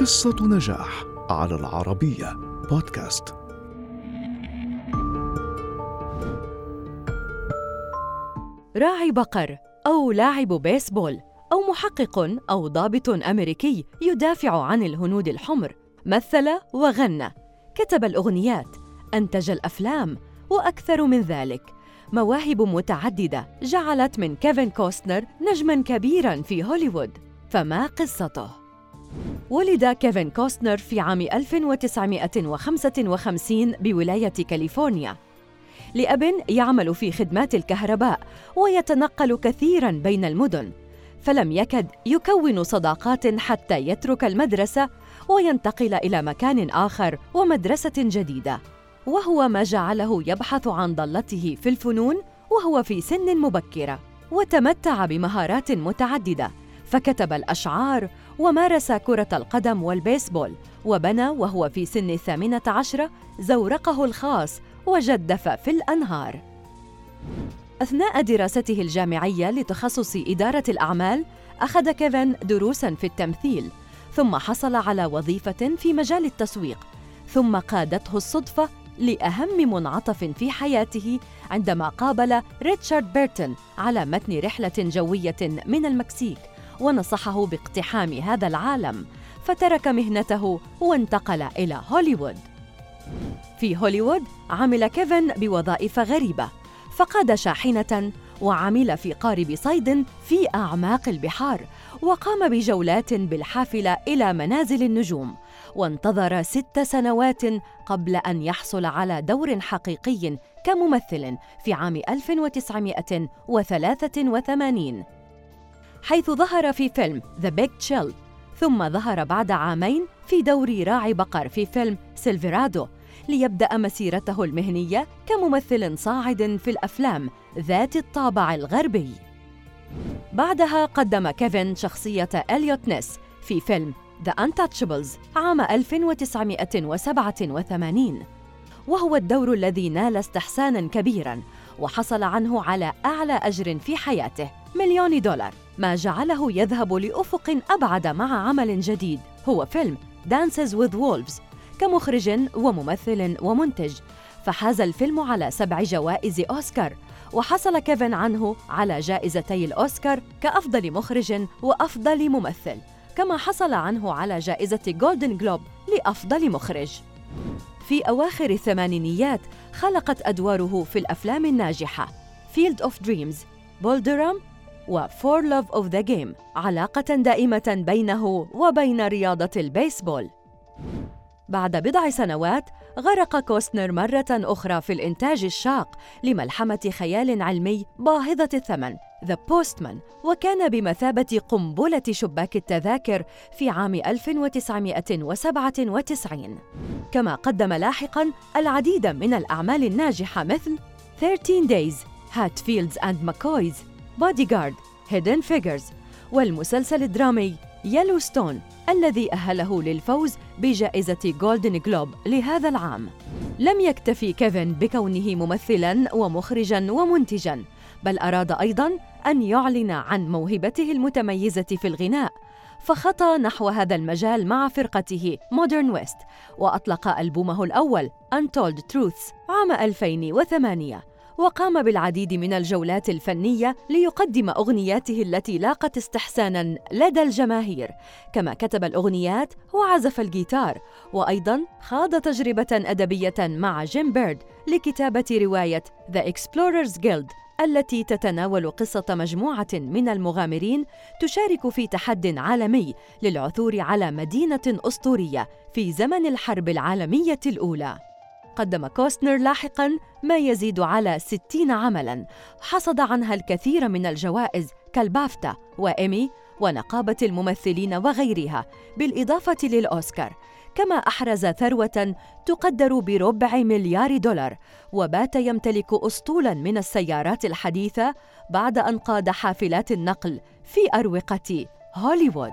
قصة نجاح على العربية بودكاست. راعي بقر أو لاعب بيسبول أو محقق أو ضابط أمريكي يدافع عن الهنود الحمر مثل وغنى. كتب الأغنيات أنتج الأفلام وأكثر من ذلك. مواهب متعددة جعلت من كيفن كوستنر نجماً كبيراً في هوليوود. فما قصته؟ ولد كيفن كوستنر في عام 1955 بولاية كاليفورنيا. لأب يعمل في خدمات الكهرباء ويتنقل كثيراً بين المدن فلم يكد يكون صداقات حتى يترك المدرسة وينتقل إلى مكان آخر ومدرسة جديدة. وهو ما جعله يبحث عن ضالته في الفنون وهو في سن مبكرة وتمتع بمهارات متعددة فكتب الأشعار ومارس كرة القدم والبيسبول وبنى وهو في سن الثامنة عشرة زورقه الخاص وجدف في الأنهار. أثناء دراسته الجامعية لتخصص إدارة الأعمال أخذ كيفن دروساً في التمثيل ثم حصل على وظيفة في مجال التسويق ثم قادته الصدفة لأهم منعطف في حياته عندما قابل ريتشارد بيرتون على متن رحلة جوية من المكسيك. ونصحه باقتحام هذا العالم فترك مهنته وانتقل إلى هوليوود. في هوليوود عمل كيفن بوظائف غريبة فقاد شاحنة وعمل في قارب صيد في أعماق البحار وقام بجولات بالحافلة إلى منازل النجوم وانتظر ست سنوات قبل أن يحصل على دور حقيقي كممثل في عام 1983 حيث ظهر في فيلم The Big Chill ثم ظهر بعد عامين في دور راعي بقر في فيلم Silverado ليبدأ مسيرته المهنية كممثل صاعد في الأفلام ذات الطابع الغربي. بعدها قدم كيفن شخصية إليوت نيس في فيلم The Untouchables عام 1987 وهو الدور الذي نال استحساناً كبيراً وحصل عنه على أعلى أجر في حياته. مليون دولار. ما جعله يذهب لأفق أبعد مع عمل جديد. هو فيلم Dances with Wolves كمخرج وممثل ومنتج. فحاز الفيلم على سبع جوائز أوسكار وحصل كيفن عنه على جائزتي الأوسكار كأفضل مخرج وأفضل ممثل. كما حصل عنه على جائزة جولدن جلوب لأفضل مخرج. في أواخر الثمانينيات خلقت أدواره في الأفلام الناجحة. Field of Dreams, Bull Durham و For Love of the Game علاقة دائمة بينه وبين رياضة البيسبول. بعد بضع سنوات غرق كوستنر مرة أخرى في الإنتاج الشاق لملحمة خيال علمي باهظة الثمن The Postman وكان بمثابة قنبلة شباك التذاكر في عام 1997 كما قدم لاحقاً العديد من الأعمال الناجحة مثل 13 Days, Hatfields and McCoys, Bodyguard, Hidden Figures والمسلسل الدرامي Yellowstone الذي أهله للفوز بجائزة جولدن جلوب لهذا العام. لم يكتفي كيفن بكونه ممثلاً ومخرجاً ومنتجاً، بل أراد أيضاً أن يعلن عن موهبته المتميزة في الغناء، فخطى نحو هذا المجال مع فرقته Modern West، وأطلق ألبومه الأول Untold Truths عام 2008 وقام بالعديد من الجولات الفنية ليقدم أغنياته التي لاقت استحساناً لدى الجماهير، كما كتب الأغنيات وعزف الجيتار، وأيضاً خاض تجربة أدبية مع جيم بيرد لكتابة رواية The Explorers Guild التي تتناول قصة مجموعة من المغامرين تشارك في تحد عالمي للعثور على مدينة أسطورية في زمن الحرب العالمية الأولى. قدم كوستنر لاحقاً ما يزيد على 60 عملاً. حصد عنها الكثير من الجوائز كالبافتا وإيمي ونقابة الممثلين وغيرها بالإضافة للأوسكار. كما أحرز ثروة تقدر بربع مليار دولار وبات يمتلك أسطولاً من السيارات الحديثة بعد أن قاد حافلات النقل في أروقة هوليوود.